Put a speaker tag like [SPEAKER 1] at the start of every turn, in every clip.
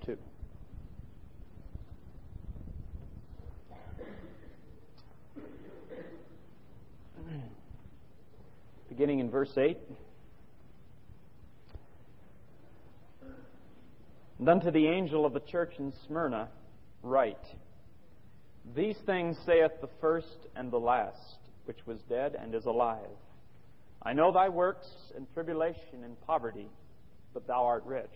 [SPEAKER 1] chapter 2. Beginning in verse 8. And unto the angel of the church in Smyrna, write These things saith the first and the last, which was dead and is alive. I know thy works and tribulation and poverty, but thou art rich.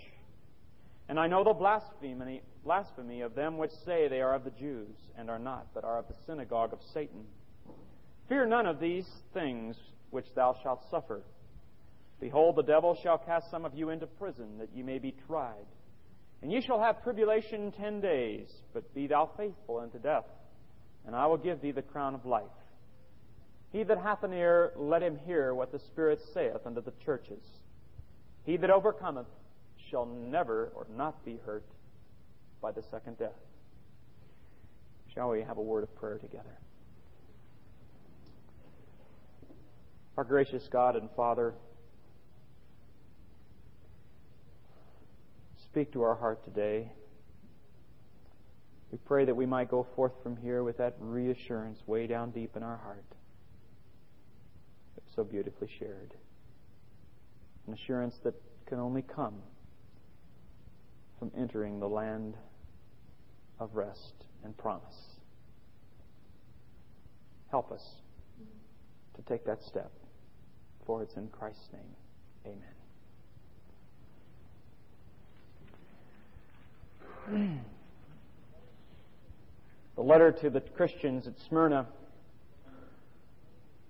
[SPEAKER 1] And I know the blasphemy, blasphemy of them which say they are of the Jews, and are not, but are of the synagogue of Satan. Fear none of these things which thou shalt suffer. Behold, the devil shall cast some of you into prison, that ye may be tried. And ye shall have tribulation ten days, but be thou faithful unto death, and I will give thee the crown of life. He that hath an ear, let him hear what the Spirit saith unto the churches. He that overcometh shall never or not be hurt by the second death. Shall we have a word of prayer together? Our gracious God and Father, speak to our heart today. We pray that we might go forth from here with that reassurance way down deep in our heart. So beautifully shared. An assurance that can only come entering the land of rest and promise. Help us to take that step, for it's in Christ's name. Amen. the letter to the Christians at Smyrna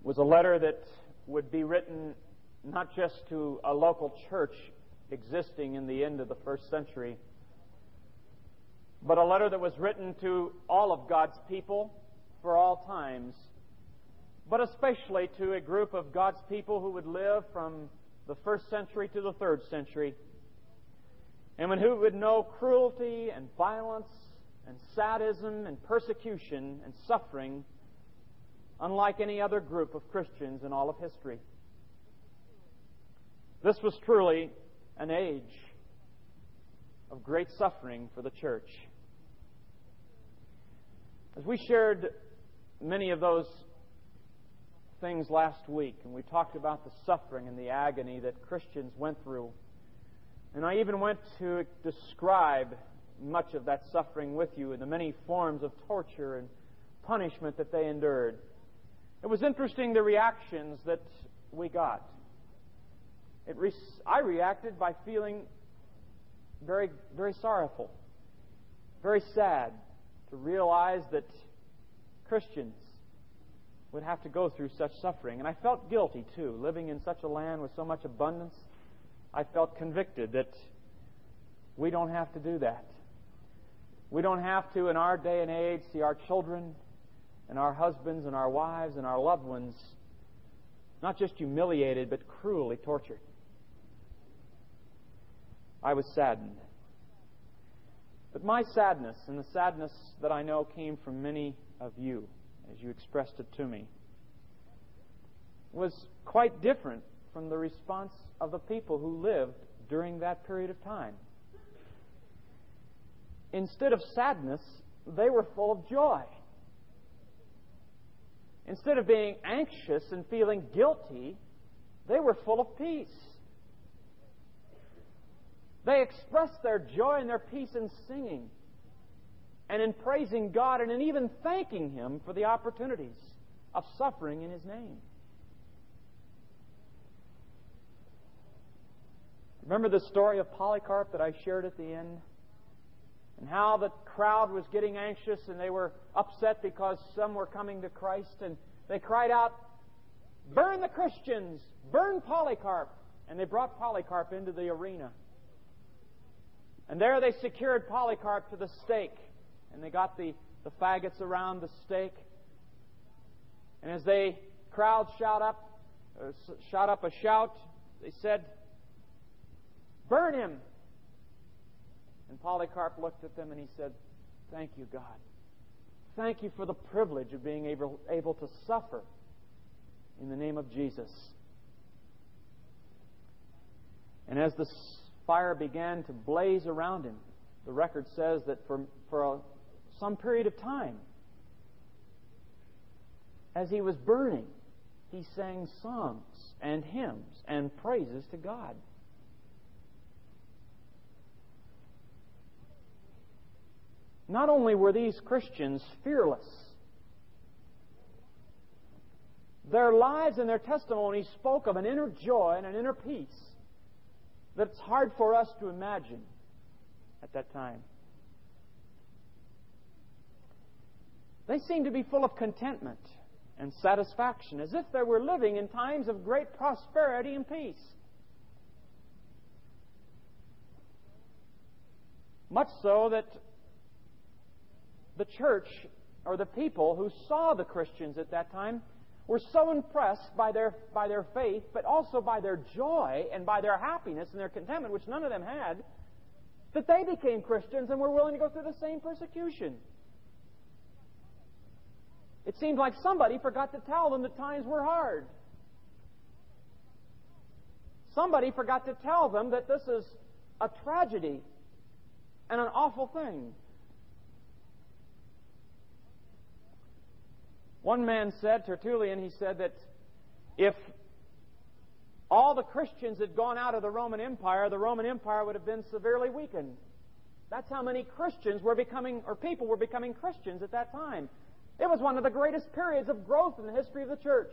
[SPEAKER 1] was a letter that would be written not just to a local church existing in the end of the first century, but a letter that was written to all of God's people for all times, but especially to a group of God's people who would live from the first century to the third century, and who would know cruelty and violence and sadism and persecution and suffering unlike any other group of Christians in all of history. This was truly an age of great suffering for the church. As we shared many of those things last week, and we talked about the suffering and the agony that Christians went through, and I even went to describe much of that suffering with you and the many forms of torture and punishment that they endured. It was interesting the reactions that we got. Re- I reacted by feeling very, very sorrowful, very sad to realize that Christians would have to go through such suffering. And I felt guilty, too. Living in such a land with so much abundance, I felt convicted that we don't have to do that. We don't have to, in our day and age, see our children and our husbands and our wives and our loved ones not just humiliated, but cruelly tortured. I was saddened. But my sadness, and the sadness that I know came from many of you as you expressed it to me, was quite different from the response of the people who lived during that period of time. Instead of sadness, they were full of joy. Instead of being anxious and feeling guilty, they were full of peace. They expressed their joy and their peace in singing and in praising God and in even thanking Him for the opportunities of suffering in His name. Remember the story of Polycarp that I shared at the end? and how the crowd was getting anxious and they were upset because some were coming to Christ and they cried out, Burn the Christians! Burn Polycarp! And they brought Polycarp into the arena. And there they secured Polycarp to the stake. And they got the, the faggots around the stake. And as they crowd shout up, uh, shot up a shout, they said, Burn him! And Polycarp looked at them and he said, Thank you, God. Thank you for the privilege of being able, able to suffer in the name of Jesus. And as the fire began to blaze around him, the record says that for, for a, some period of time, as he was burning, he sang songs and hymns and praises to God. Not only were these Christians fearless, their lives and their testimony spoke of an inner joy and an inner peace that it's hard for us to imagine at that time. They seemed to be full of contentment and satisfaction, as if they were living in times of great prosperity and peace. Much so that the church or the people who saw the Christians at that time were so impressed by their, by their faith, but also by their joy and by their happiness and their contentment, which none of them had, that they became Christians and were willing to go through the same persecution. It seemed like somebody forgot to tell them that times were hard. Somebody forgot to tell them that this is a tragedy and an awful thing. One man said, Tertullian, he said that if all the Christians had gone out of the Roman Empire, the Roman Empire would have been severely weakened. That's how many Christians were becoming, or people were becoming Christians at that time. It was one of the greatest periods of growth in the history of the church.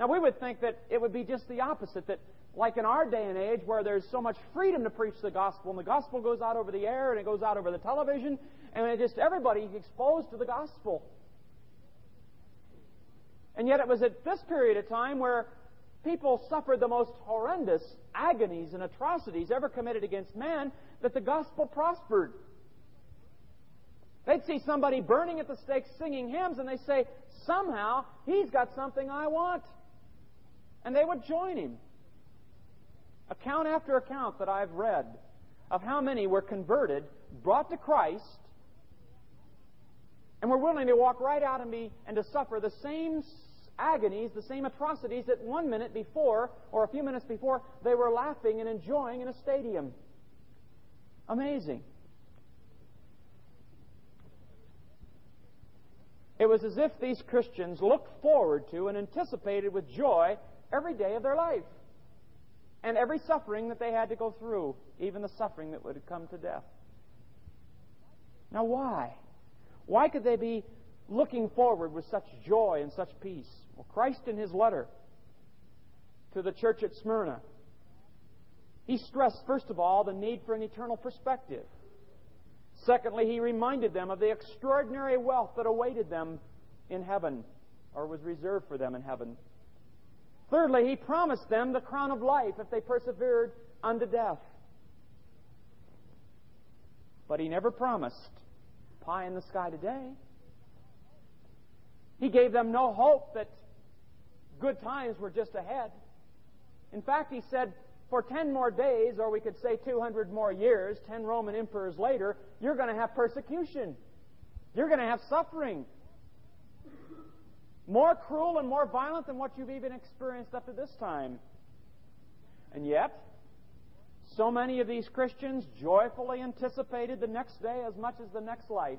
[SPEAKER 1] Now, we would think that it would be just the opposite, that like in our day and age where there's so much freedom to preach the gospel, and the gospel goes out over the air and it goes out over the television, and it just everybody's exposed to the gospel. And yet it was at this period of time where people suffered the most horrendous agonies and atrocities ever committed against man that the gospel prospered. They'd see somebody burning at the stake singing hymns and they say, somehow he's got something I want. And they would join him. Account after account that I've read of how many were converted, brought to Christ, and were willing to walk right out and be and to suffer the same agonies, the same atrocities that one minute before, or a few minutes before, they were laughing and enjoying in a stadium. Amazing. It was as if these Christians looked forward to and anticipated with joy every day of their life and every suffering that they had to go through, even the suffering that would come to death. Now, why? Why could they be looking forward with such joy and such peace? Well, Christ in his letter to the church at Smyrna, he stressed, first of all, the need for an eternal perspective. Secondly, he reminded them of the extraordinary wealth that awaited them in heaven, or was reserved for them in heaven. Thirdly, he promised them the crown of life if they persevered unto death. But he never promised pie in the sky today. He gave them no hope that good times were just ahead. In fact, he said, for 10 more days, or we could say 200 more years, 10 Roman emperors later, you're going to have persecution. You're going to have suffering. More cruel and more violent than what you've even experienced up to this time. And yet, so many of these Christians joyfully anticipated the next day as much as the next life.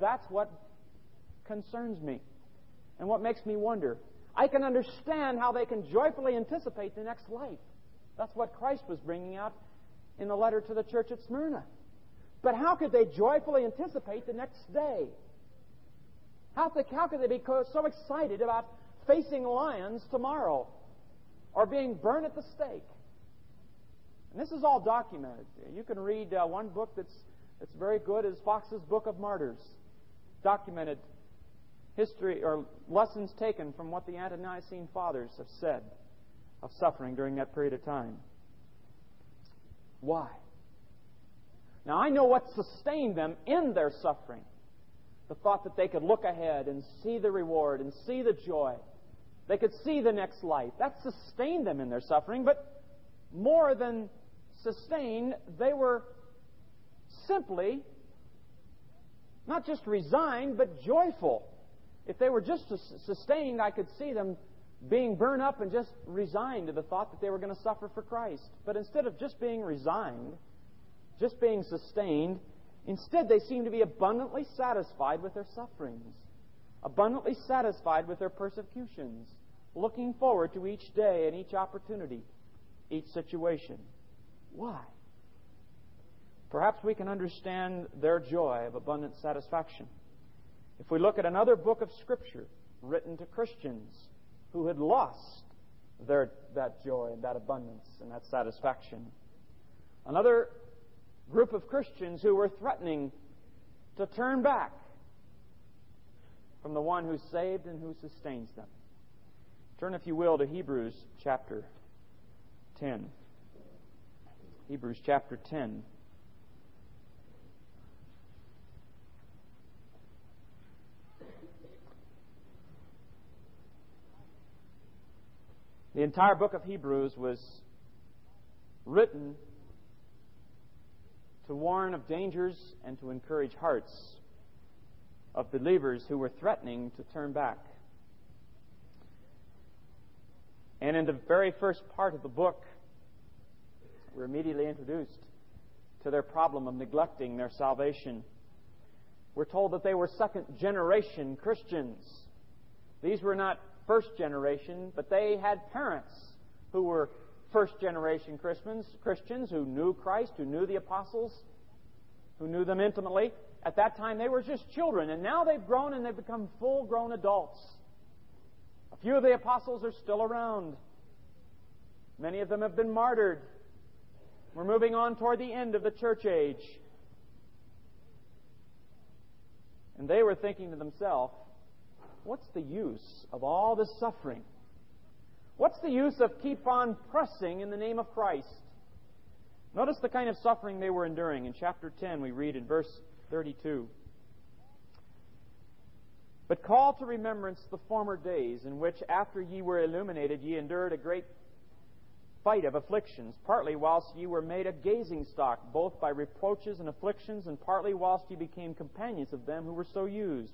[SPEAKER 1] That's what concerns me and what makes me wonder. I can understand how they can joyfully anticipate the next life. That's what Christ was bringing out in the letter to the church at Smyrna. But how could they joyfully anticipate the next day? How, could they be so excited about facing lions tomorrow or being burned at the stake? And this is all documented. You can read uh, one book that's, that's very good is Foxe's Book of Martyrs. Documented history or lessons taken from what the ante-Nicene fathers have said of suffering during that period of time. Why? Now, I know what sustained them in their suffering. The thought that they could look ahead and see the reward and see the joy. They could see the next life. That sustained them in their suffering, but more than sustained, they were simply not just resigned, but joyful. If they were just sustained, I could see them being burned up and just resigned to the thought that they were going to suffer for Christ. But instead of just being resigned, just being sustained. Instead, they seem to be abundantly satisfied with their sufferings, abundantly satisfied with their persecutions, looking forward to each day and each opportunity, each situation. Why? Perhaps we can understand their joy of abundant satisfaction. If we look at another book of Scripture written to Christians who had lost their, that joy and that abundance and that satisfaction, another group of Christians who were threatening to turn back from the one who saved and who sustains them. Turn, if you will, to Hebrews chapter 10. Hebrews chapter 10. The entire book of Hebrews was written to warn of dangers and to encourage hearts of believers who were threatening to turn back. And in the very first part of the book, we're immediately introduced to their problem of neglecting their salvation. We're told that they were second generation Christians. These were not first generation, but they had parents who were first generation Christians, Christians who knew Christ, who knew the apostles, who knew them intimately. At that time, they were just children, and now they've grown and they've become full grown adults. A few of the apostles are still around. Many of them have been martyred. We're moving on toward the end of the church age. And they were thinking to themselves, what's the use of all this suffering? What's the use of keep on pressing in the name of Christ? Notice the kind of suffering they were enduring. In chapter 10, we read in verse 32. But call to remembrance the former days in which, after ye were illuminated, ye endured a great fight of afflictions, partly whilst ye were made a gazing stock, both by reproaches and afflictions, and partly whilst ye became companions of them who were so used.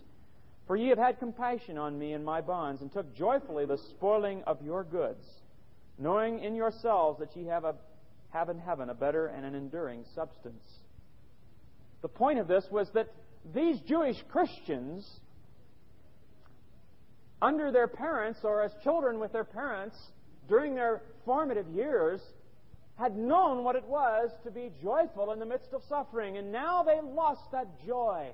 [SPEAKER 1] For ye have had compassion on me and my bonds, and took joyfully the spoiling of your goods, knowing in yourselves that ye have, a, have in heaven a better and an enduring substance. The point of this was that these Jewish Christians, under their parents or as children with their parents, during their formative years, had known what it was to be joyful in the midst of suffering, and now they lost that joy.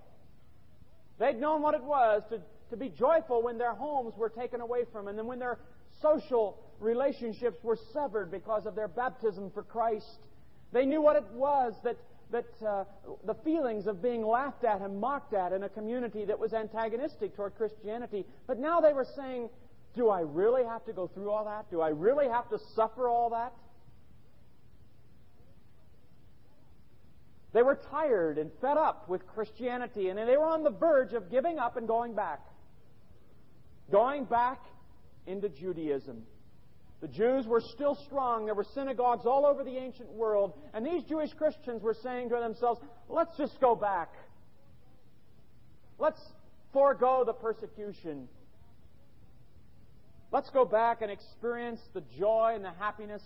[SPEAKER 1] They'd known what it was to, to be joyful when their homes were taken away from them and when their social relationships were severed because of their baptism for Christ. They knew what it was that, that uh, the feelings of being laughed at and mocked at in a community that was antagonistic toward Christianity. But now they were saying, Do I really have to go through all that? Do I really have to suffer all that? They were tired and fed up with Christianity, and they were on the verge of giving up and going back. Going back into Judaism. The Jews were still strong. There were synagogues all over the ancient world. And these Jewish Christians were saying to themselves, let's just go back. Let's forego the persecution. Let's go back and experience the joy and the happiness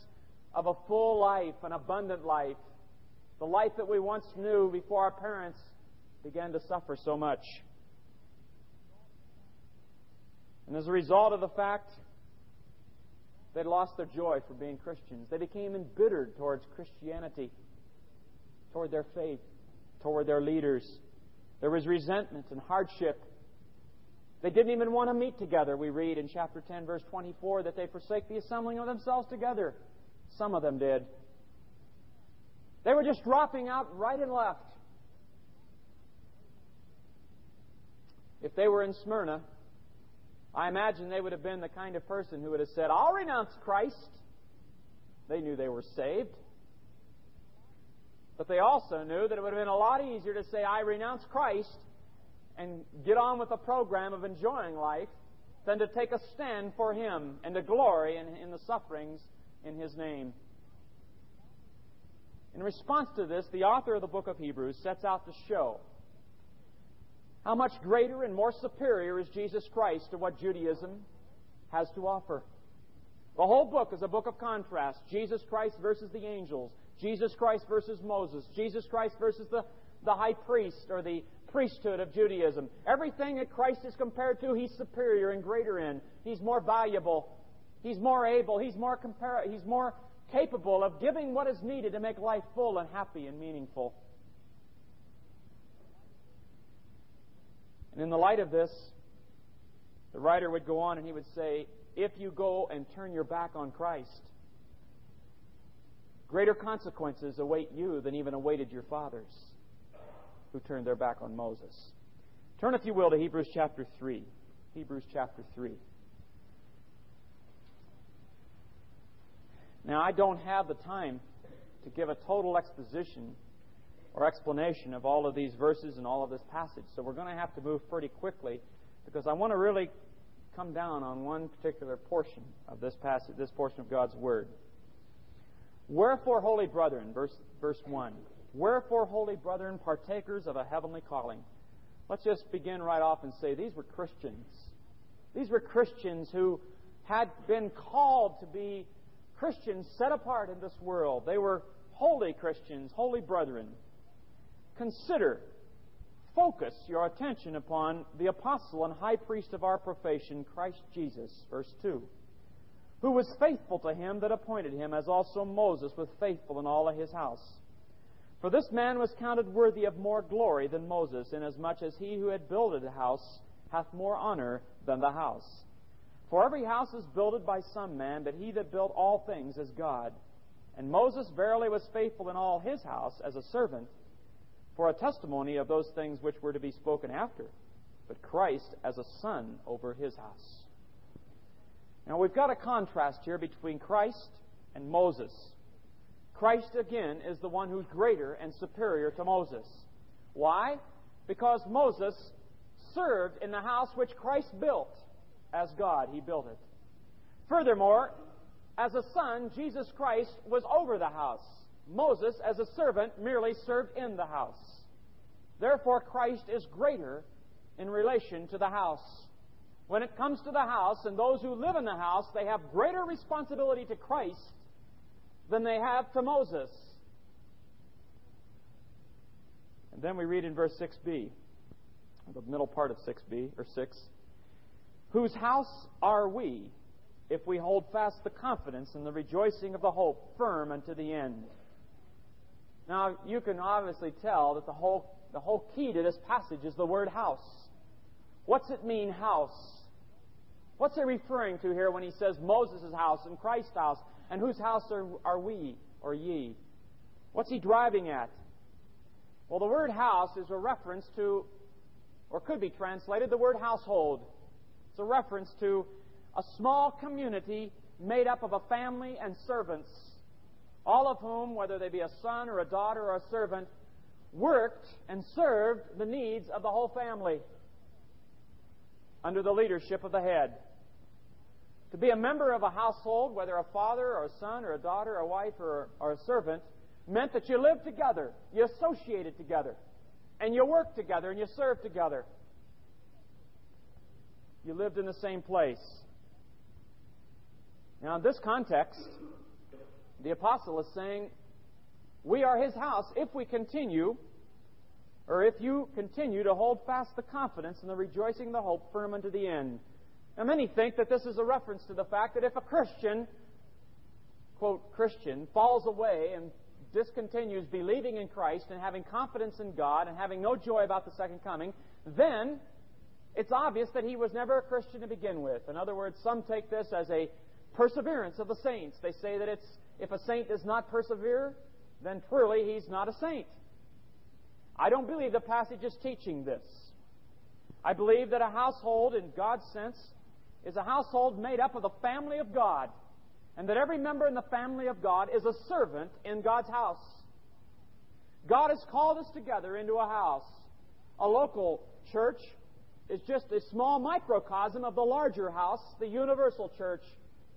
[SPEAKER 1] of a full life, an abundant life the life that we once knew before our parents began to suffer so much. And as a result of the fact they'd lost their joy for being Christians, they became embittered towards Christianity, toward their faith, toward their leaders. There was resentment and hardship. They didn't even want to meet together. We read in chapter 10, verse 24, that they forsake the assembling of themselves together. Some of them did. They were just dropping out right and left. If they were in Smyrna, I imagine they would have been the kind of person who would have said, I'll renounce Christ. They knew they were saved. But they also knew that it would have been a lot easier to say, I renounce Christ and get on with a program of enjoying life than to take a stand for Him and to glory in, in the sufferings in His name. In response to this, the author of the book of Hebrews sets out to show how much greater and more superior is Jesus Christ to what Judaism has to offer. The whole book is a book of contrast. Jesus Christ versus the angels. Jesus Christ versus Moses. Jesus Christ versus the, the high priest or the priesthood of Judaism. Everything that Christ is compared to, he's superior and greater in. He's more valuable. He's more able. He's more compar- He's more capable of giving what is needed to make life full and happy and meaningful. And in the light of this, the writer would go on and he would say, if you go and turn your back on Christ, greater consequences await you than even awaited your fathers who turned their back on Moses. Turn, if you will, to Hebrews chapter 3. Hebrews chapter 3. Now, I don't have the time to give a total exposition or explanation of all of these verses and all of this passage, so we're going to have to move pretty quickly because I want to really come down on one particular portion of this passage, this portion of God's Word. Wherefore, holy brethren, verse, verse 1. Wherefore, holy brethren, partakers of a heavenly calling. Let's just begin right off and say these were Christians. These were Christians who had been called to be Christians set apart in this world. They were holy Christians, holy brethren. Consider, focus your attention upon the apostle and high priest of our profession, Christ Jesus, verse 2, who was faithful to him that appointed him, as also Moses was faithful in all of his house. For this man was counted worthy of more glory than Moses, inasmuch as he who had builded a house hath more honor than the house. For every house is builded by some man, but he that built all things is God. And Moses verily was faithful in all his house as a servant, for a testimony of those things which were to be spoken after, but Christ as a son over his house. Now we've got a contrast here between Christ and Moses. Christ, again, is the one who's greater and superior to Moses. Why? Because Moses served in the house which Christ built. As God, he built it. Furthermore, as a son, Jesus Christ was over the house. Moses, as a servant, merely served in the house. Therefore, Christ is greater in relation to the house. When it comes to the house and those who live in the house, they have greater responsibility to Christ than they have to Moses. And then we read in verse 6b, the middle part of 6b, or 6, Whose house are we if we hold fast the confidence and the rejoicing of the hope firm unto the end? Now, you can obviously tell that the whole, the whole key to this passage is the word house. What's it mean, house? What's he referring to here when he says Moses' house and Christ's house? And whose house are, are we or ye? What's he driving at? Well, the word house is a reference to, or could be translated, the word household. A reference to a small community made up of a family and servants, all of whom, whether they be a son or a daughter or a servant, worked and served the needs of the whole family under the leadership of the head. To be a member of a household, whether a father or a son or a daughter or a wife or, or a servant, meant that you lived together, you associated together, and you worked together and you served together. You lived in the same place. Now, in this context, the apostle is saying, We are his house if we continue, or if you continue to hold fast the confidence and the rejoicing the hope firm unto the end. Now, many think that this is a reference to the fact that if a Christian, quote, Christian, falls away and discontinues believing in Christ and having confidence in God and having no joy about the second coming, then it's obvious that he was never a Christian to begin with. In other words, some take this as a perseverance of the saints. They say that it's if a saint does not persevere, then truly he's not a saint. I don't believe the passage is teaching this. I believe that a household, in God's sense, is a household made up of the family of God, and that every member in the family of God is a servant in God's house. God has called us together into a house. A local church is just a small microcosm of the larger house, the universal church,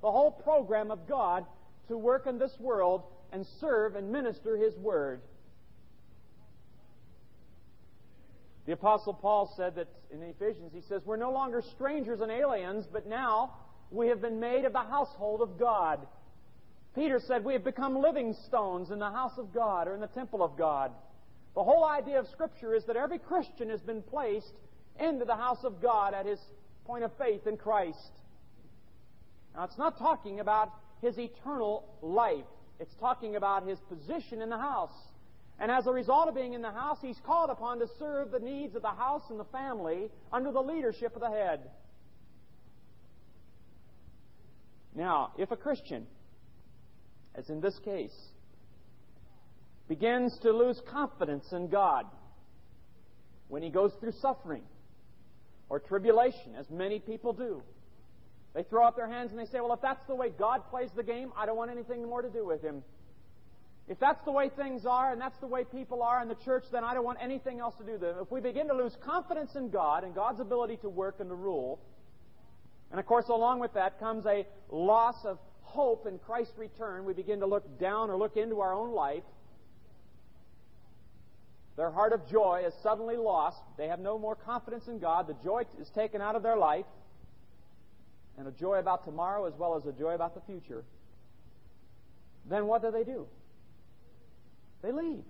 [SPEAKER 1] the whole program of God to work in this world and serve and minister His Word. The Apostle Paul said that in Ephesians, he says, We're no longer strangers and aliens, but now we have been made of the household of God. Peter said we have become living stones in the house of God or in the temple of God. The whole idea of Scripture is that every Christian has been placed into the house of God at his point of faith in Christ. Now, it's not talking about his eternal life. It's talking about his position in the house. And as a result of being in the house, he's called upon to serve the needs of the house and the family under the leadership of the head. Now, if a Christian, as in this case, begins to lose confidence in God when he goes through suffering or tribulation, as many people do, they throw up their hands and they say, Well, if that's the way God plays the game, I don't want anything more to do with him. If that's the way things are and that's the way people are in the church, then I don't want anything else to do with them. If we begin to lose confidence in God and God's ability to work and to rule, and of course, along with that comes a loss of hope in Christ's return, we begin to look down or look into our own life. Their heart of joy is suddenly lost. They have no more confidence in God. The joy is taken out of their life and a joy about tomorrow as well as a joy about the future, then what do they do? They leave.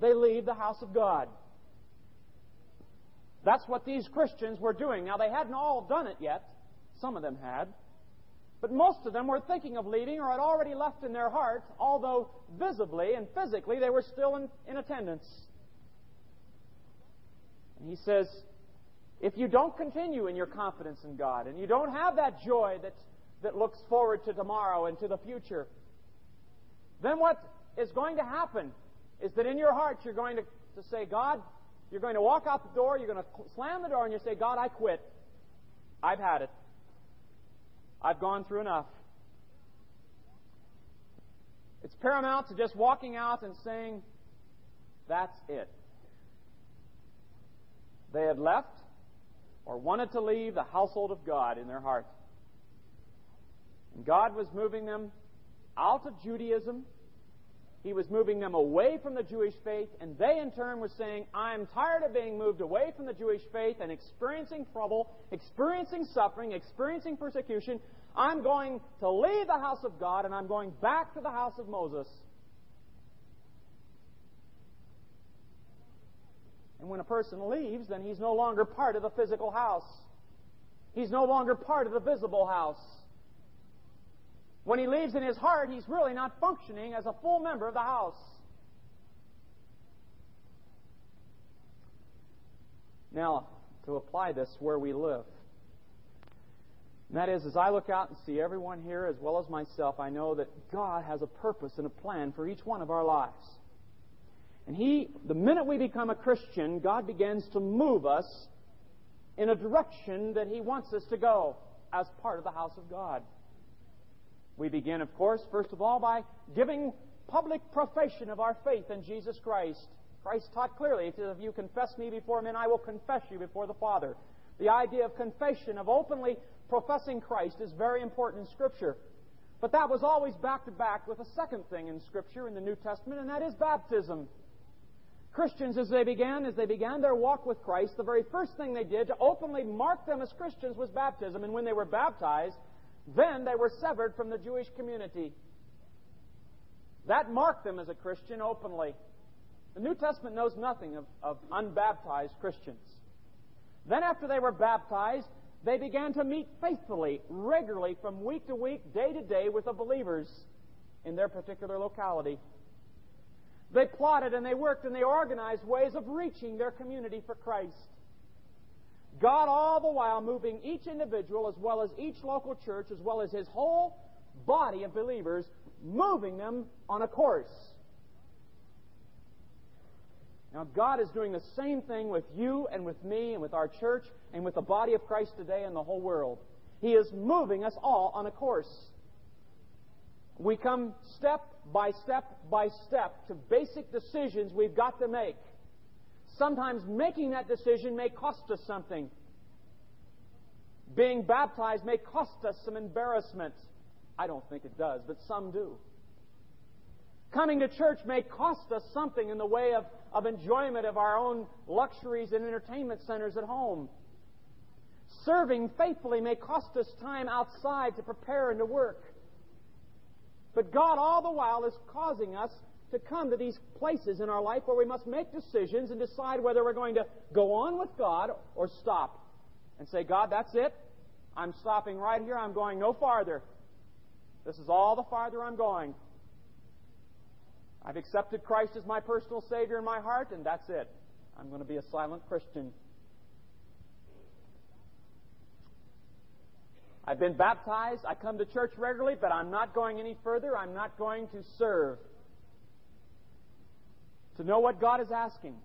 [SPEAKER 1] They leave the house of God. That's what these Christians were doing. Now, they hadn't all done it yet. Some of them had. But most of them were thinking of leaving or had already left in their hearts, although visibly and physically they were still in, in attendance. And he says, if you don't continue in your confidence in God and you don't have that joy that, that looks forward to tomorrow and to the future, then what is going to happen is that in your heart you're going to, to say, God, you're going to walk out the door, you're going to slam the door, and you say, God, I quit. I've had it. I've gone through enough. It's paramount to just walking out and saying, That's it. They had left or wanted to leave the household of God in their heart. And God was moving them out of Judaism. He was moving them away from the Jewish faith, and they in turn were saying, I'm tired of being moved away from the Jewish faith and experiencing trouble, experiencing suffering, experiencing persecution. I'm going to leave the house of God and I'm going back to the house of Moses. And when a person leaves, then he's no longer part of the physical house. He's no longer part of the visible house. When he leaves in his heart, he's really not functioning as a full member of the house. Now, to apply this where we live. And that is, as I look out and see everyone here as well as myself, I know that God has a purpose and a plan for each one of our lives. And He, the minute we become a Christian, God begins to move us in a direction that He wants us to go as part of the house of God. We begin, of course, first of all, by giving public profession of our faith in Jesus Christ. Christ taught clearly, He said, If you confess me before men, I will confess you before the Father. The idea of confession, of openly professing Christ, is very important in Scripture. But that was always back to back with a second thing in Scripture in the New Testament, and that is baptism. Christians, as they began, as they began their walk with Christ, the very first thing they did to openly mark them as Christians was baptism. And when they were baptized, then they were severed from the Jewish community. That marked them as a Christian openly. The New Testament knows nothing of, of unbaptized Christians. Then, after they were baptized, they began to meet faithfully, regularly, from week to week, day to day, with the believers in their particular locality. They plotted and they worked and they organized ways of reaching their community for Christ. God, all the while, moving each individual as well as each local church, as well as his whole body of believers, moving them on a course. Now, God is doing the same thing with you and with me and with our church and with the body of Christ today and the whole world. He is moving us all on a course. We come step by step by step to basic decisions we've got to make. Sometimes making that decision may cost us something. Being baptized may cost us some embarrassment. I don't think it does, but some do. Coming to church may cost us something in the way of, of enjoyment of our own luxuries and entertainment centers at home. Serving faithfully may cost us time outside to prepare and to work. But God, all the while, is causing us to come to these places in our life where we must make decisions and decide whether we're going to go on with God or stop and say, God, that's it. I'm stopping right here. I'm going no farther. This is all the farther I'm going. I've accepted Christ as my personal Savior in my heart, and that's it. I'm going to be a silent Christian. I've been baptized. I come to church regularly, but I'm not going any further. I'm not going to serve. To know what God is asking.